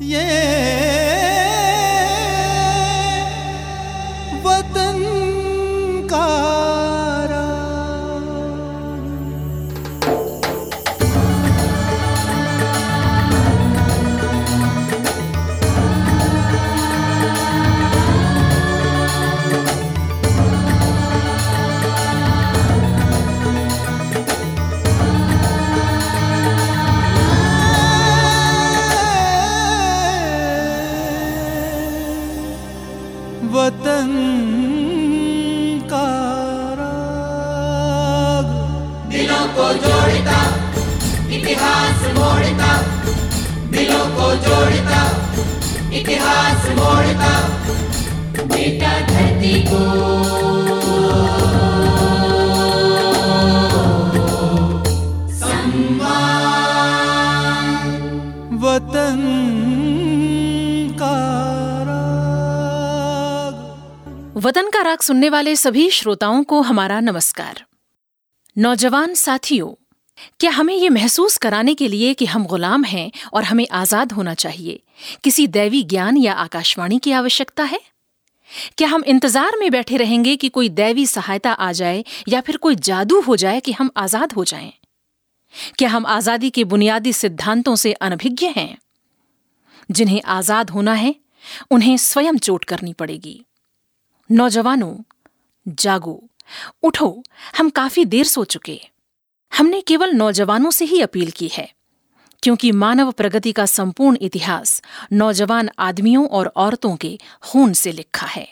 वतन वतन का राग सुनने वाले सभी श्रोताओं को हमारा नमस्कार। नौजवान साथियों, क्या हमें ये महसूस कराने के लिए कि हम गुलाम हैं और हमें आज़ाद होना चाहिए? किसी दैवी ज्ञान या आकाशवाणी की आवश्यकता है? क्या हम इंतज़ार में बैठे रहेंगे कि कोई दैवी सहायता आ जाए या फिर कोई जादू हो जाए कि हम आज़ाद हो जाएँ? क्या हम आज़ादी के बुनियादी सिद्धांतों से अनभिज्ञ हैं? जिन्हें आज़ाद होना है, उन्हें स्वयं चोट करनी पड़ेगी। नौजवानों, जागो, उठो, हम काफ़ी देर सो चुके हमने केवल नौजवानों से ही अपील की है, क्योंकि मानव प्रगति का संपूर्ण इतिहास नौजवान आदमियों और औरतों के खून से लिखा है।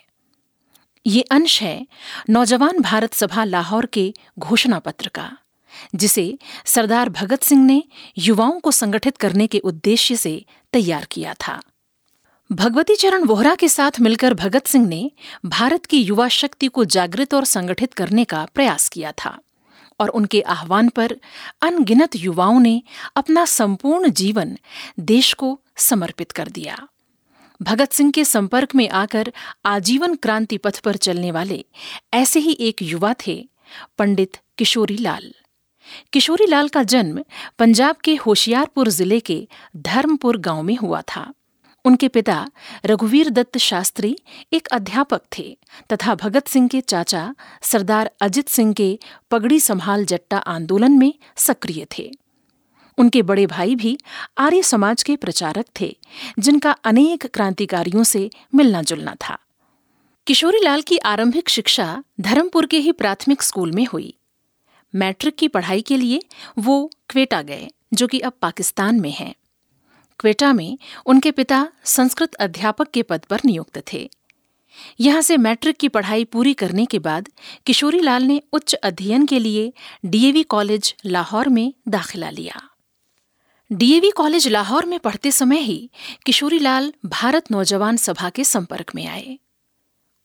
ये अंश है नौजवान भारत सभा लाहौर के घोषणा पत्र का, जिसे सरदार भगत सिंह ने युवाओं को संगठित करने के उद्देश्य से तैयार किया था। भगवती चरण वोहरा के साथ मिलकर भगत सिंह ने भारत की युवा शक्ति को जागृत और संगठित करने का प्रयास किया था और उनके आह्वान पर अनगिनत युवाओं ने अपना संपूर्ण जीवन देश को समर्पित कर दिया। भगत सिंह के संपर्क में आकर आजीवन क्रांति पथ पर चलने वाले ऐसे ही एक युवा थे पंडित किशोरी लाल। किशोरी लाल का जन्म पंजाब के होशियारपुर ज़िले के धर्मपुर गाँव में हुआ था। उनके पिता रघुवीर दत्त शास्त्री एक अध्यापक थे तथा भगत सिंह के चाचा सरदार अजित सिंह के पगड़ी संभाल जट्टा आंदोलन में सक्रिय थे। उनके बड़े भाई भी आर्य समाज के प्रचारक थे, जिनका अनेक क्रांतिकारियों से मिलना जुलना था। किशोरीलाल की आरंभिक शिक्षा धर्मपुर के ही प्राथमिक स्कूल में हुई। मैट्रिक की पढ़ाई के लिए वो क्वेटा गए, जो कि अब पाकिस्तान में है। क्वेटा में उनके पिता संस्कृत अध्यापक के पद पर नियुक्त थे। यहाँ से मैट्रिक की पढ़ाई पूरी करने के बाद किशोरीलाल ने उच्च अध्ययन के लिए डीएवी कॉलेज लाहौर में दाखिला लिया। डीएवी कॉलेज लाहौर में पढ़ते समय ही किशोरीलाल भारत नौजवान सभा के संपर्क में आए।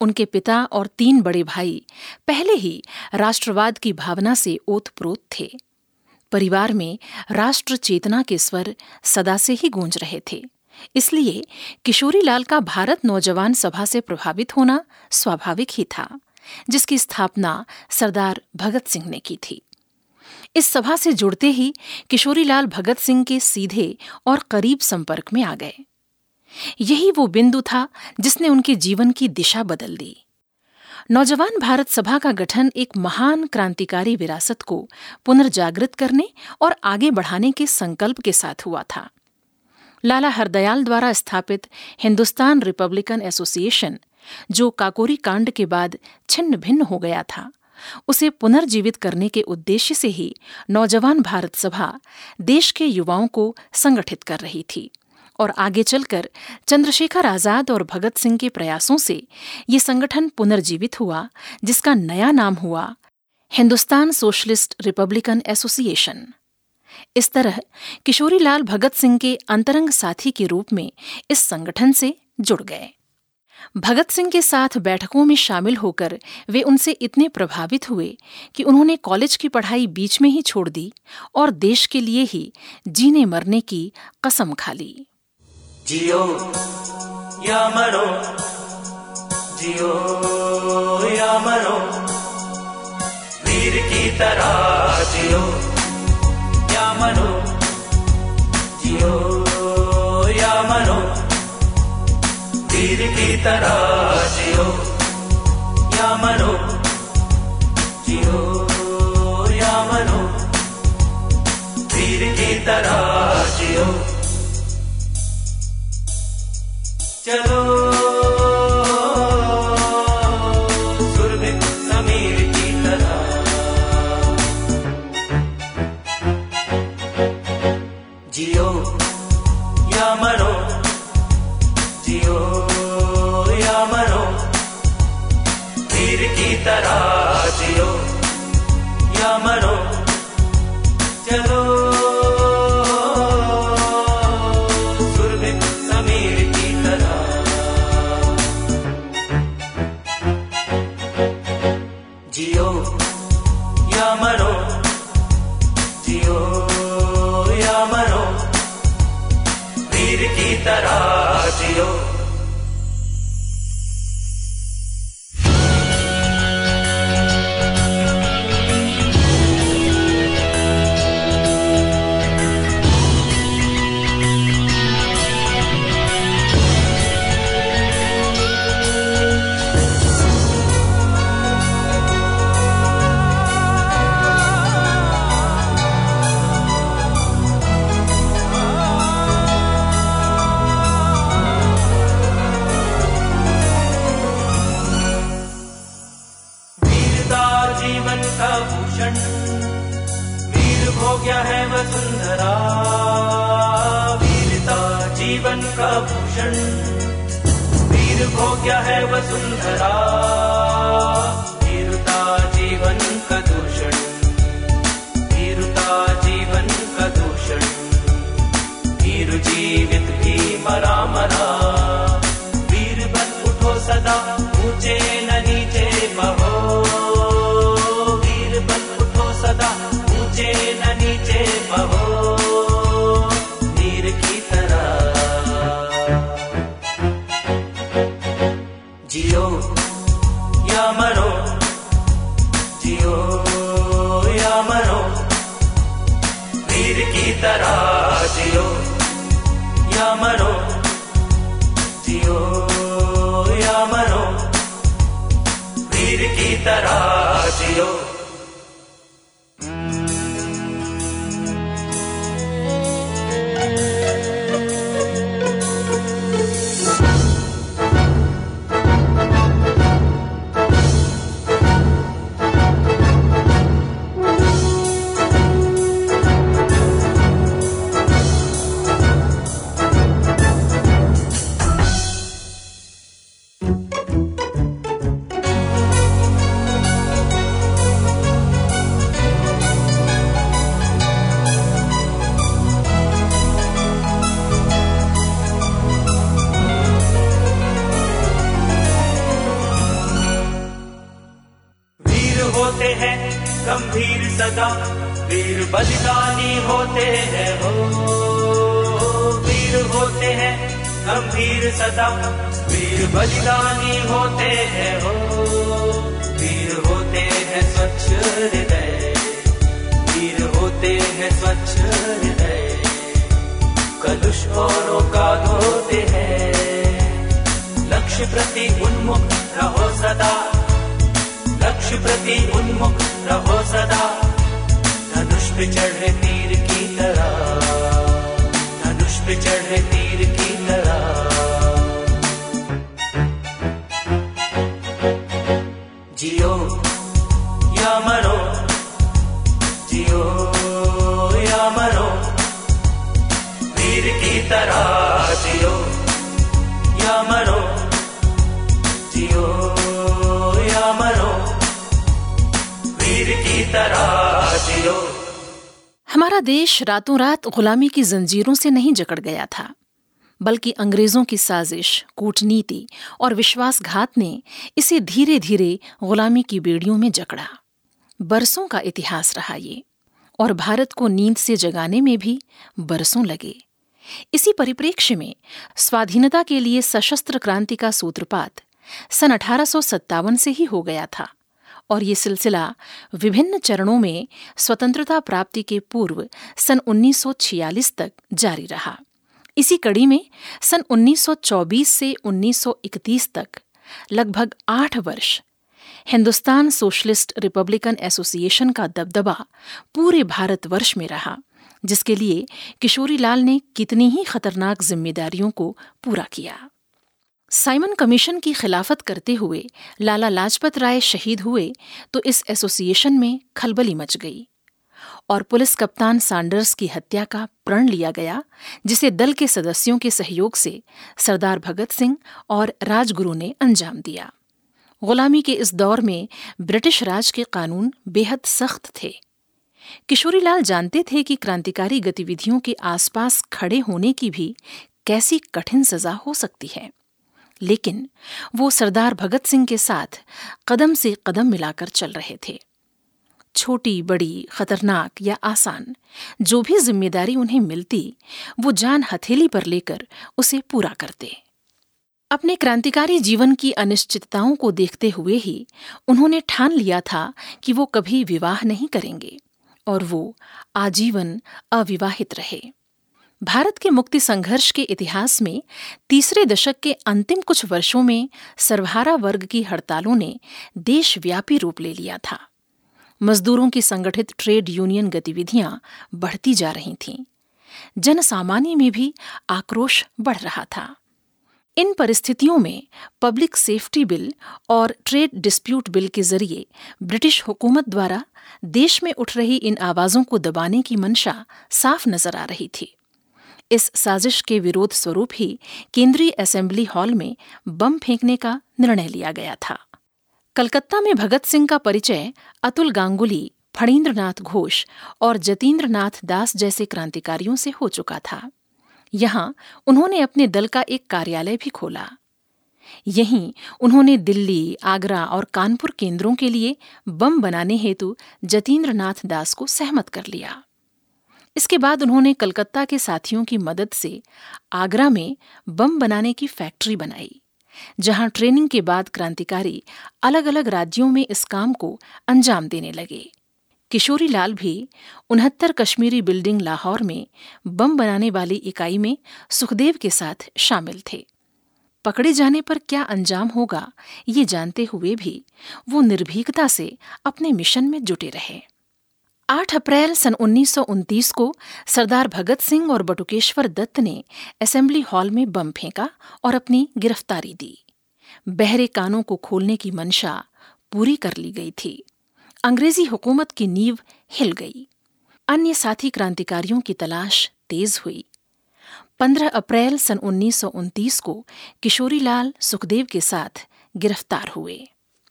उनके पिता और तीन बड़े भाई पहले ही राष्ट्रवाद की भावना से ओतप्रोत थे। परिवार में राष्ट्र चेतना के स्वर सदा से ही गूंज रहे थे। इसलिए किशोरीलाल का भारत नौजवान सभा से प्रभावित होना स्वाभाविक ही था, जिसकी स्थापना सरदार भगत सिंह ने की थी। इस सभा से जुड़ते ही किशोरीलाल भगत सिंह के सीधे और करीब संपर्क में आ गए। यही वो बिंदु था जिसने उनके जीवन की दिशा बदल दी। नौजवान भारत सभा का गठन एक महान क्रांतिकारी विरासत को पुनर्जागृत करने और आगे बढ़ाने के संकल्प के साथ हुआ था। लाला हरदयाल द्वारा स्थापित हिंदुस्तान रिपब्लिकन एसोसिएशन, जो काकोरी कांड के बाद छिन्न भिन्न हो गया था, उसे पुनर्जीवित करने के उद्देश्य से ही नौजवान भारत सभा देश के युवाओं को संगठित कर रही थी। और आगे चलकर चंद्रशेखर आज़ाद और भगत सिंह के प्रयासों से ये संगठन पुनर्जीवित हुआ, जिसका नया नाम हुआ हिंदुस्तान सोशलिस्ट रिपब्लिकन एसोसिएशन। इस तरह किशोरीलाल भगत सिंह के अंतरंग साथी के रूप में इस संगठन से जुड़ गए। भगत सिंह के साथ बैठकों में शामिल होकर वे उनसे इतने प्रभावित हुए कि उन्होंने कॉलेज की पढ़ाई बीच में ही छोड़ दी और देश के लिए ही जीने मरने की कसम खा ली। जियो, या मरो जियो, या मरो वीर की तरह जियो, या मरो जियो, या मरो वीर की तरह जियो, या मरो जियो, या मरो वीर की तरह जियो। चलो त वीर बलिदानी होते हैं हो वीर होते हैं स्वच्छ हृदय। वीर होते हैं स्वच्छ हृदय। कलुष औरों का धोते हैं। लक्ष्य प्रति उन्मुख रहो सदा। लक्ष्य प्रति उन्मुख रहो सदा। धनुष पे चढ़े तीर की तरह। धनुष पे चढ़े तीर की तरह। मरो जियो या मरो वीर की तरह जियो या मरो जियो या मरो वीर की तरह जियो हमारा देश रातों रात गुलामी की जंजीरों से नहीं जकड़ गया था, बल्कि अंग्रेज़ों की साजिश, कूटनीति और विश्वासघात ने इसे धीरे धीरे गुलामी की बेड़ियों में जकड़ा। बरसों का इतिहास रहा ये, और भारत को नींद से जगाने में भी बरसों लगे। इसी परिप्रेक्ष्य में स्वाधीनता के लिए सशस्त्र क्रांति का सूत्रपात सन अठारह सौ सत्तावन से ही हो गया था, और ये सिलसिला विभिन्न चरणों में स्वतंत्रता प्राप्ति के पूर्व सन 1946 तक जारी रहा। इसी कड़ी में सन 1924 से 1931 तक लगभग आठ वर्ष हिंदुस्तान सोशलिस्ट रिपब्लिकन एसोसिएशन का दबदबा पूरे भारतवर्ष में रहा, जिसके लिए किशोरीलाल ने कितनी ही खतरनाक जिम्मेदारियों को पूरा किया। साइमन कमीशन की खिलाफत करते हुए लाला लाजपत राय शहीद हुए तो इस एसोसिएशन में खलबली मच गई और पुलिस कप्तान सांडर्स की हत्या का प्रण लिया गया, जिसे दल के सदस्यों के सहयोग से सरदार भगत सिंह और राजगुरु ने अंजाम दिया। गुलामी के इस दौर में ब्रिटिश राज के कानून बेहद सख्त थे। किशोरीलाल जानते थे कि क्रांतिकारी गतिविधियों के आसपास खड़े होने की भी कैसी कठिन सजा हो सकती है। लेकिन वो सरदार भगत सिंह के साथ कदम से कदम मिलाकर चल रहे थे। छोटी, बड़ी, खतरनाक या आसान, जो भी ज़िम्मेदारी उन्हें मिलती, वो जान हथेली पर लेकर उसे पूरा करते। अपने क्रांतिकारी जीवन की अनिश्चितताओं को देखते हुए ही उन्होंने ठान लिया था कि वो कभी विवाह नहीं करेंगे और वो आजीवन अविवाहित रहे। भारत के मुक्ति संघर्ष के इतिहास में तीसरे दशक के अंतिम कुछ वर्षों में सर्वहारा वर्ग की हड़तालों ने देशव्यापी रूप ले लिया था। मजदूरों की संगठित ट्रेड यूनियन गतिविधियाँ बढ़ती जा रही थीं। जन सामान्य में भी आक्रोश बढ़ रहा था। इन परिस्थितियों में पब्लिक सेफ्टी बिल और ट्रेड डिस्प्यूट बिल के ज़रिए ब्रिटिश हुकूमत द्वारा देश में उठ रही इन आवाजों को दबाने की मंशा साफ़ नज़र आ रही थी। इस साजिश के विरोध स्वरूप ही केंद्रीय असेंबली हॉल में बम फेंकने का निर्णय लिया गया था। कलकत्ता में भगत सिंह का परिचय अतुल गांगुली फणीन्द्रनाथ घोष और जतीन्द्रनाथ दास जैसे क्रांतिकारियों से हो चुका था। यहाँ उन्होंने अपने दल का एक कार्यालय भी खोला। यहीं उन्होंने दिल्ली, आगरा और कानपुर केंद्रों के लिए बम बनाने हेतु जतीन्द्रनाथ दास को सहमत कर लिया। इसके बाद उन्होंने कलकत्ता के साथियों की मदद से आगरा में बम बनाने की फैक्ट्री बनाई, जहाँ ट्रेनिंग के बाद क्रांतिकारी अलग अलग राज्यों में इस काम को अंजाम देने लगे। किशोरी लाल भी उनहत्तर कश्मीरी बिल्डिंग लाहौर में बम बनाने वाली इकाई में सुखदेव के साथ शामिल थे। पकड़े जाने पर क्या अंजाम होगा, ये जानते हुए भी वो निर्भीकता से अपने मिशन में जुटे रहे। 8 अप्रैल सन उन्नीस सौ उनतीस को सरदार भगत सिंह और बटुकेश्वर दत्त ने असेंबली हॉल में बम फेंका और अपनी गिरफ्तारी दी। बहरे कानों को खोलने की मंशा पूरी कर ली गई थी। अंग्रेज़ी हुकूमत की नींव हिल गई। अन्य साथी क्रांतिकारियों की तलाश तेज हुई। 15 अप्रैल सन उन्नीस सौ उनतीस को किशोरीलाल सुखदेव के साथ गिरफ़्तार हुए।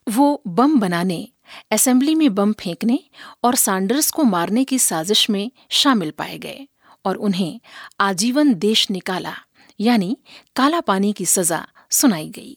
वो बम बनाने, असेंबली में बम फेंकने और सैंडर्स को मारने की साजिश में शामिल पाए गए और उन्हें आजीवन देश निकाला, यानी काला पानी की सजा सुनाई गई।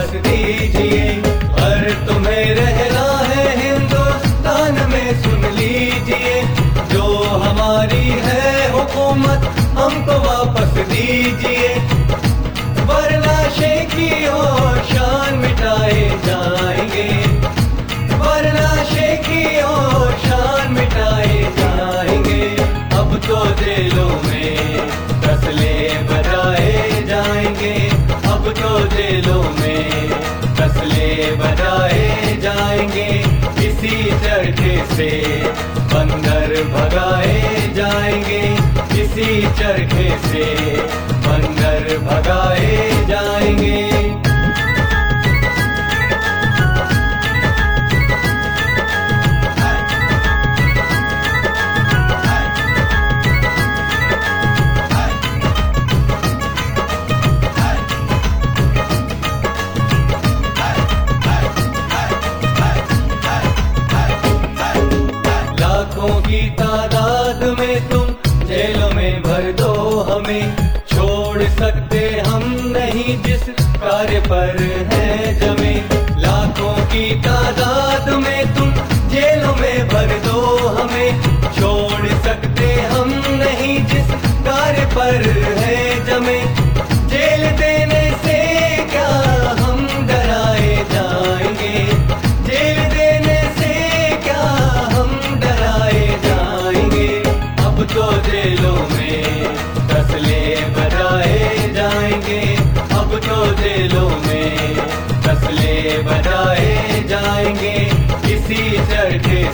वापस दीजिए और तुम्हें रहना है हिंदुस्तान में, सुन लीजिए। जो हमारी है हुकूमत हमको वापस दीजिए। चरखे से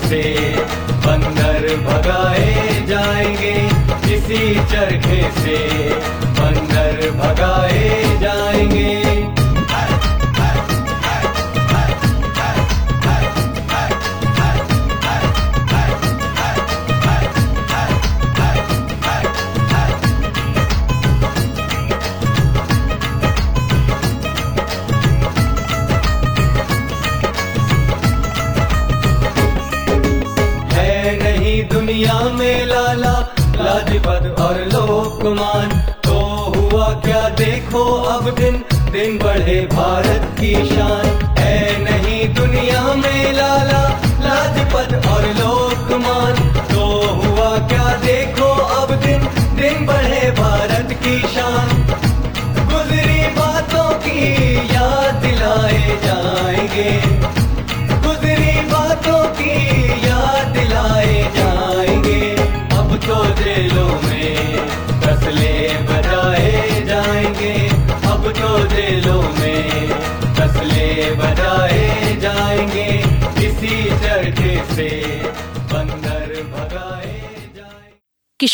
से बंदर भगाए जाएँगे इसी चरखे से बंदर भगाए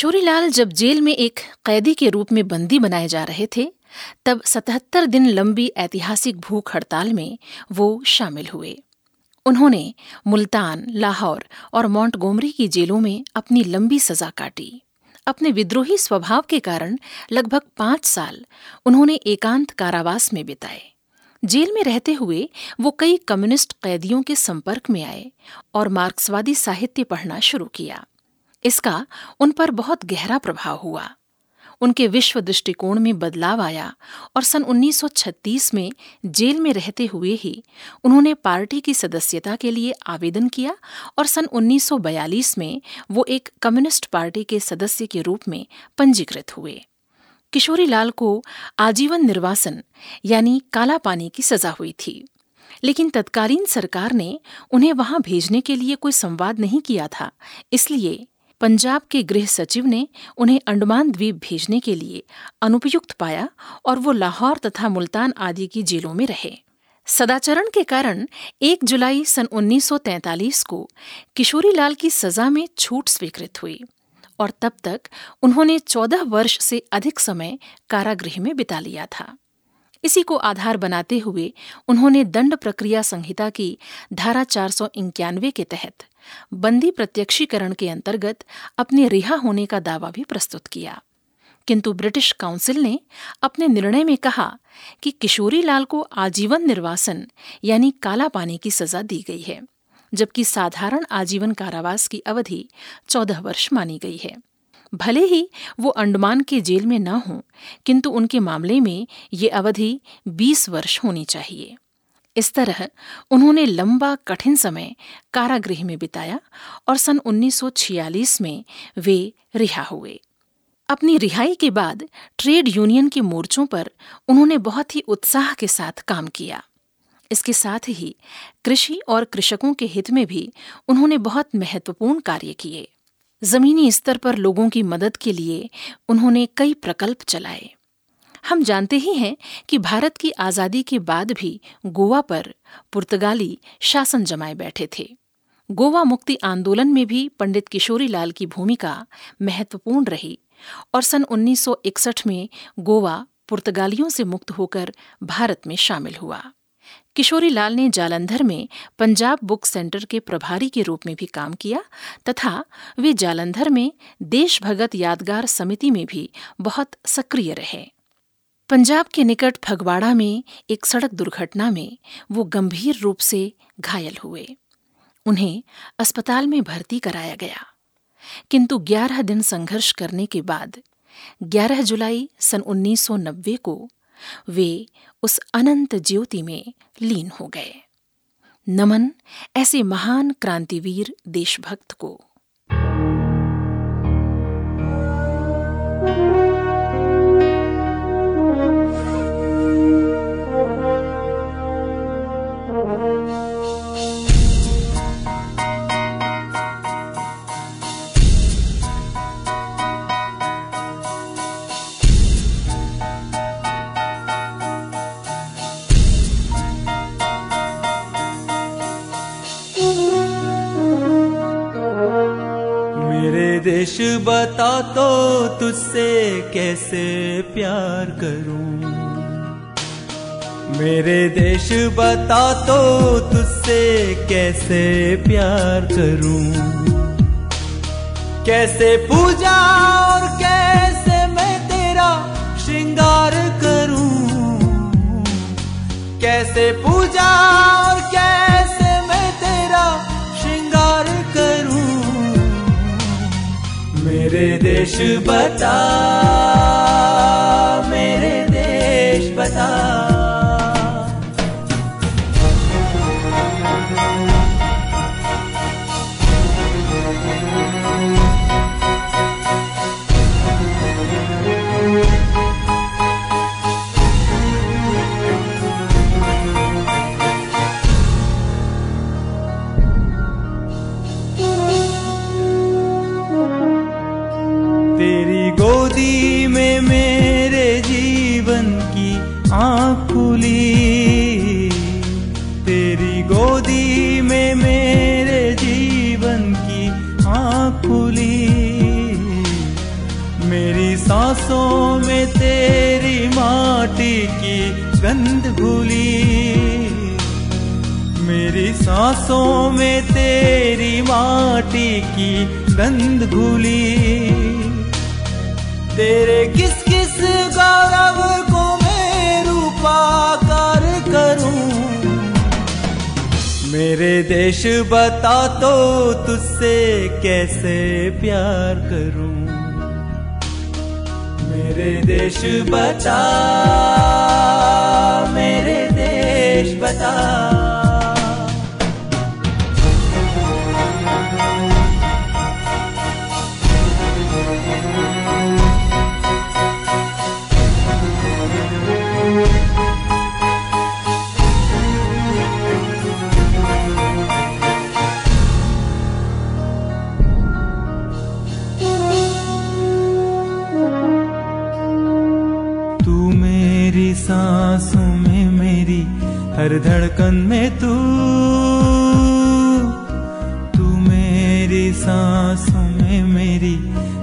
किशोरीलाल जब जेल में एक कैदी के रूप में बंदी बनाए जा रहे थे, तब 77 दिन लंबी ऐतिहासिक भूख हड़ताल में वो शामिल हुए। उन्होंने मुल्तान, लाहौर और मोंटगोमरी की जेलों में अपनी लंबी सजा काटी। अपने विद्रोही स्वभाव के कारण लगभग पाँच साल उन्होंने एकांत कारावास में बिताए। जेल में रहते हुए वो कई कम्युनिस्ट कैदियों के संपर्क में आए और मार्क्सवादी साहित्य पढ़ना शुरू किया। इसका उन पर बहुत गहरा प्रभाव हुआ। उनके विश्व दृष्टिकोण में बदलाव आया और सन 1936 में जेल में रहते हुए ही उन्होंने पार्टी की सदस्यता के लिए आवेदन किया और सन 1942 में वो एक कम्युनिस्ट पार्टी के सदस्य के रूप में पंजीकृत हुए। किशोरीलाल को आजीवन निर्वासन यानी काला पानी की सजा हुई थी। लेकिन तत्कालीन सरकार ने उन्हें वहाँ भेजने के लिए कोई संवाद नहीं किया था, इसलिए पंजाब के गृह सचिव ने उन्हें अंडमान द्वीप भेजने के लिए अनुपयुक्त पाया और वो लाहौर तथा मुल्तान आदि की जेलों में रहे। सदाचरण के कारण 1 जुलाई सन 1943 को किशोरीलाल की सजा में छूट स्वीकृत हुई और तब तक उन्होंने 14 वर्ष से अधिक समय कारागृह में बिता लिया था। इसी को आधार बनाते हुए उन्होंने दंड प्रक्रिया संहिता की धारा चार सौ इक्यानवे के तहत बंदी प्रत्यक्षीकरण के अंतर्गत अपने रिहा होने का दावा भी प्रस्तुत किया। किंतु ब्रिटिश काउंसिल ने अपने निर्णय में कहा कि किशोरीलाल को आजीवन निर्वासन यानी काला पानी की सजा दी गई है, जबकि साधारण आजीवन कारावास की अवधि चौदह वर्ष मानी गई है। भले ही वो अंडमान के जेल में न हों, किंतु उनके मामले में ये अवधि 20 वर्ष होनी चाहिए। इस तरह उन्होंने लंबा, कठिन समय कारागृह में बिताया और सन 1946 में वे रिहा हुए। अपनी रिहाई के बाद ट्रेड यूनियन के मोर्चों पर उन्होंने बहुत ही उत्साह के साथ काम किया। इसके साथ ही कृषि और कृषकों के हित में भी उन्होंने बहुत महत्वपूर्ण कार्य किए। जमीनी स्तर पर लोगों की मदद के लिए उन्होंने कई प्रकल्प चलाए। हम जानते ही हैं कि भारत की आज़ादी के बाद भी गोवा पर पुर्तगाली शासन जमाए बैठे थे। गोवा मुक्ति आंदोलन में भी पंडित किशोरीलाल की भूमिका महत्वपूर्ण रही और सन 1961 में गोवा पुर्तगालियों से मुक्त होकर भारत में शामिल हुआ। किशोरीलाल ने जालंधर में पंजाब बुक सेंटर के प्रभारी के रूप में भी काम किया, तथा वे जालंधर में देशभगत यादगार समिति में भी बहुत सक्रिय रहे। पंजाब के निकट फगवाड़ा में एक सड़क दुर्घटना में वो गंभीर रूप से घायल हुए। उन्हें अस्पताल में भर्ती कराया गया। किंतु 11 दिन संघर्ष करने के बाद 11 जुलाई सन 1990 को वे उस अनंत ज्योति में लीन हो गए। नमन ऐसे महान क्रांतिवीर देशभक्त को देश बता तो तुझसे कैसे प्यार करूँ? मेरे देश बता तो तुझसे कैसे प्यार करूँ? कैसे पूजा और कैसे मैं तेरा श्रृंगार करूँ? कैसे पूजा मेरे देश बता मेरे देश बता। सांसों में तेरी माटी की गंध घुली। तेरे किस किस गौरव को मैं रूपाकार करूँ? मेरे देश बता तो तुझसे कैसे प्यार करूँ? मेरे देश बता, मेरे देश बता। हर धड़कन में तू तू मेरी सांसों में मेरी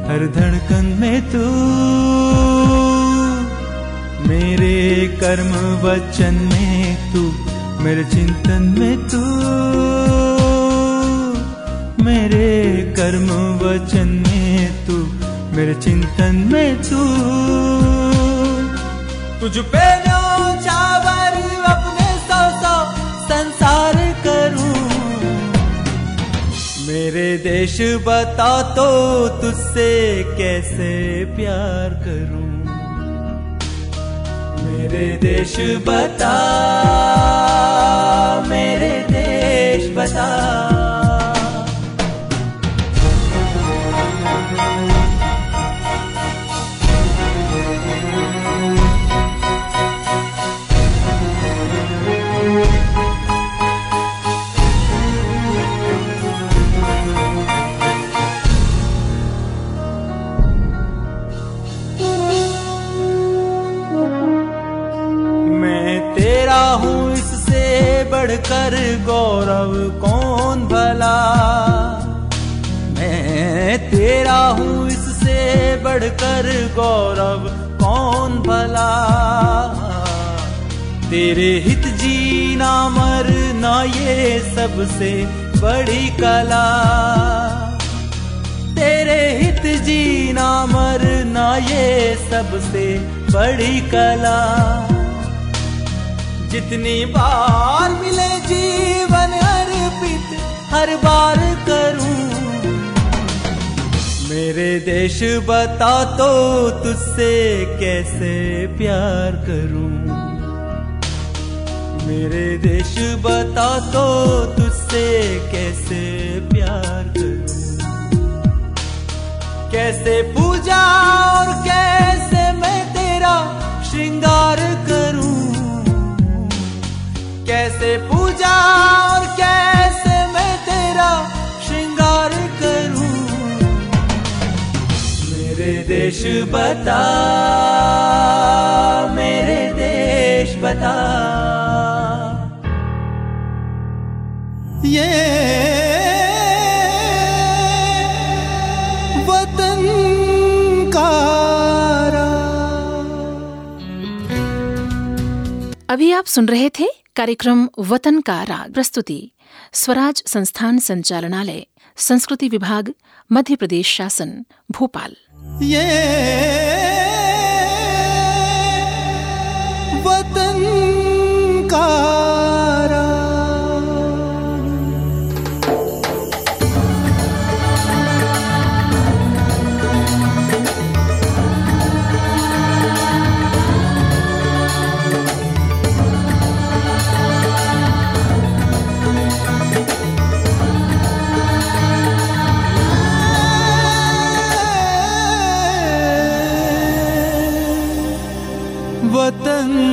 हर धड़कन में तू। मेरे कर्म वचन में तू, मेरे चिंतन में तू। मेरे कर्म वचन में तू, मेरे चिंतन में तू। तुझ पे न्योछावर अपने मेरे देश बता तो तुझसे कैसे प्यार करूँ? मेरे देश बता मेरे देश बता। गौरव कौन भला? मैं तेरा हूँ इससे बढ़कर गौरव कौन भला? तेरे हित जीना मरना ये सबसे बड़ी कला। तेरे हित जीना मरना ये सबसे बड़ी कला। जितनी बार मिले जीवन अर्पित, हर बार करूँ। मेरे देश बता तो तुझसे कैसे प्यार करूँ? मेरे देश बता तो तुझसे कैसे प्यार करूँ? कैसे पूजा और कैसे मैं तेरा श्रृंगार करूँ? कैसे पूजा और कैसे मैं तेरा श्रृंगार करूँ? मेरे देश बता, मेरे देश बता। ये वतन का अभी आप सुन रहे थे कार्यक्रम वतन का राग। प्रस्तुति, स्वराज संस्थान संचालनालय, संस्कृति विभाग, मध्य प्रदेश शासन, भोपाल। ये वतन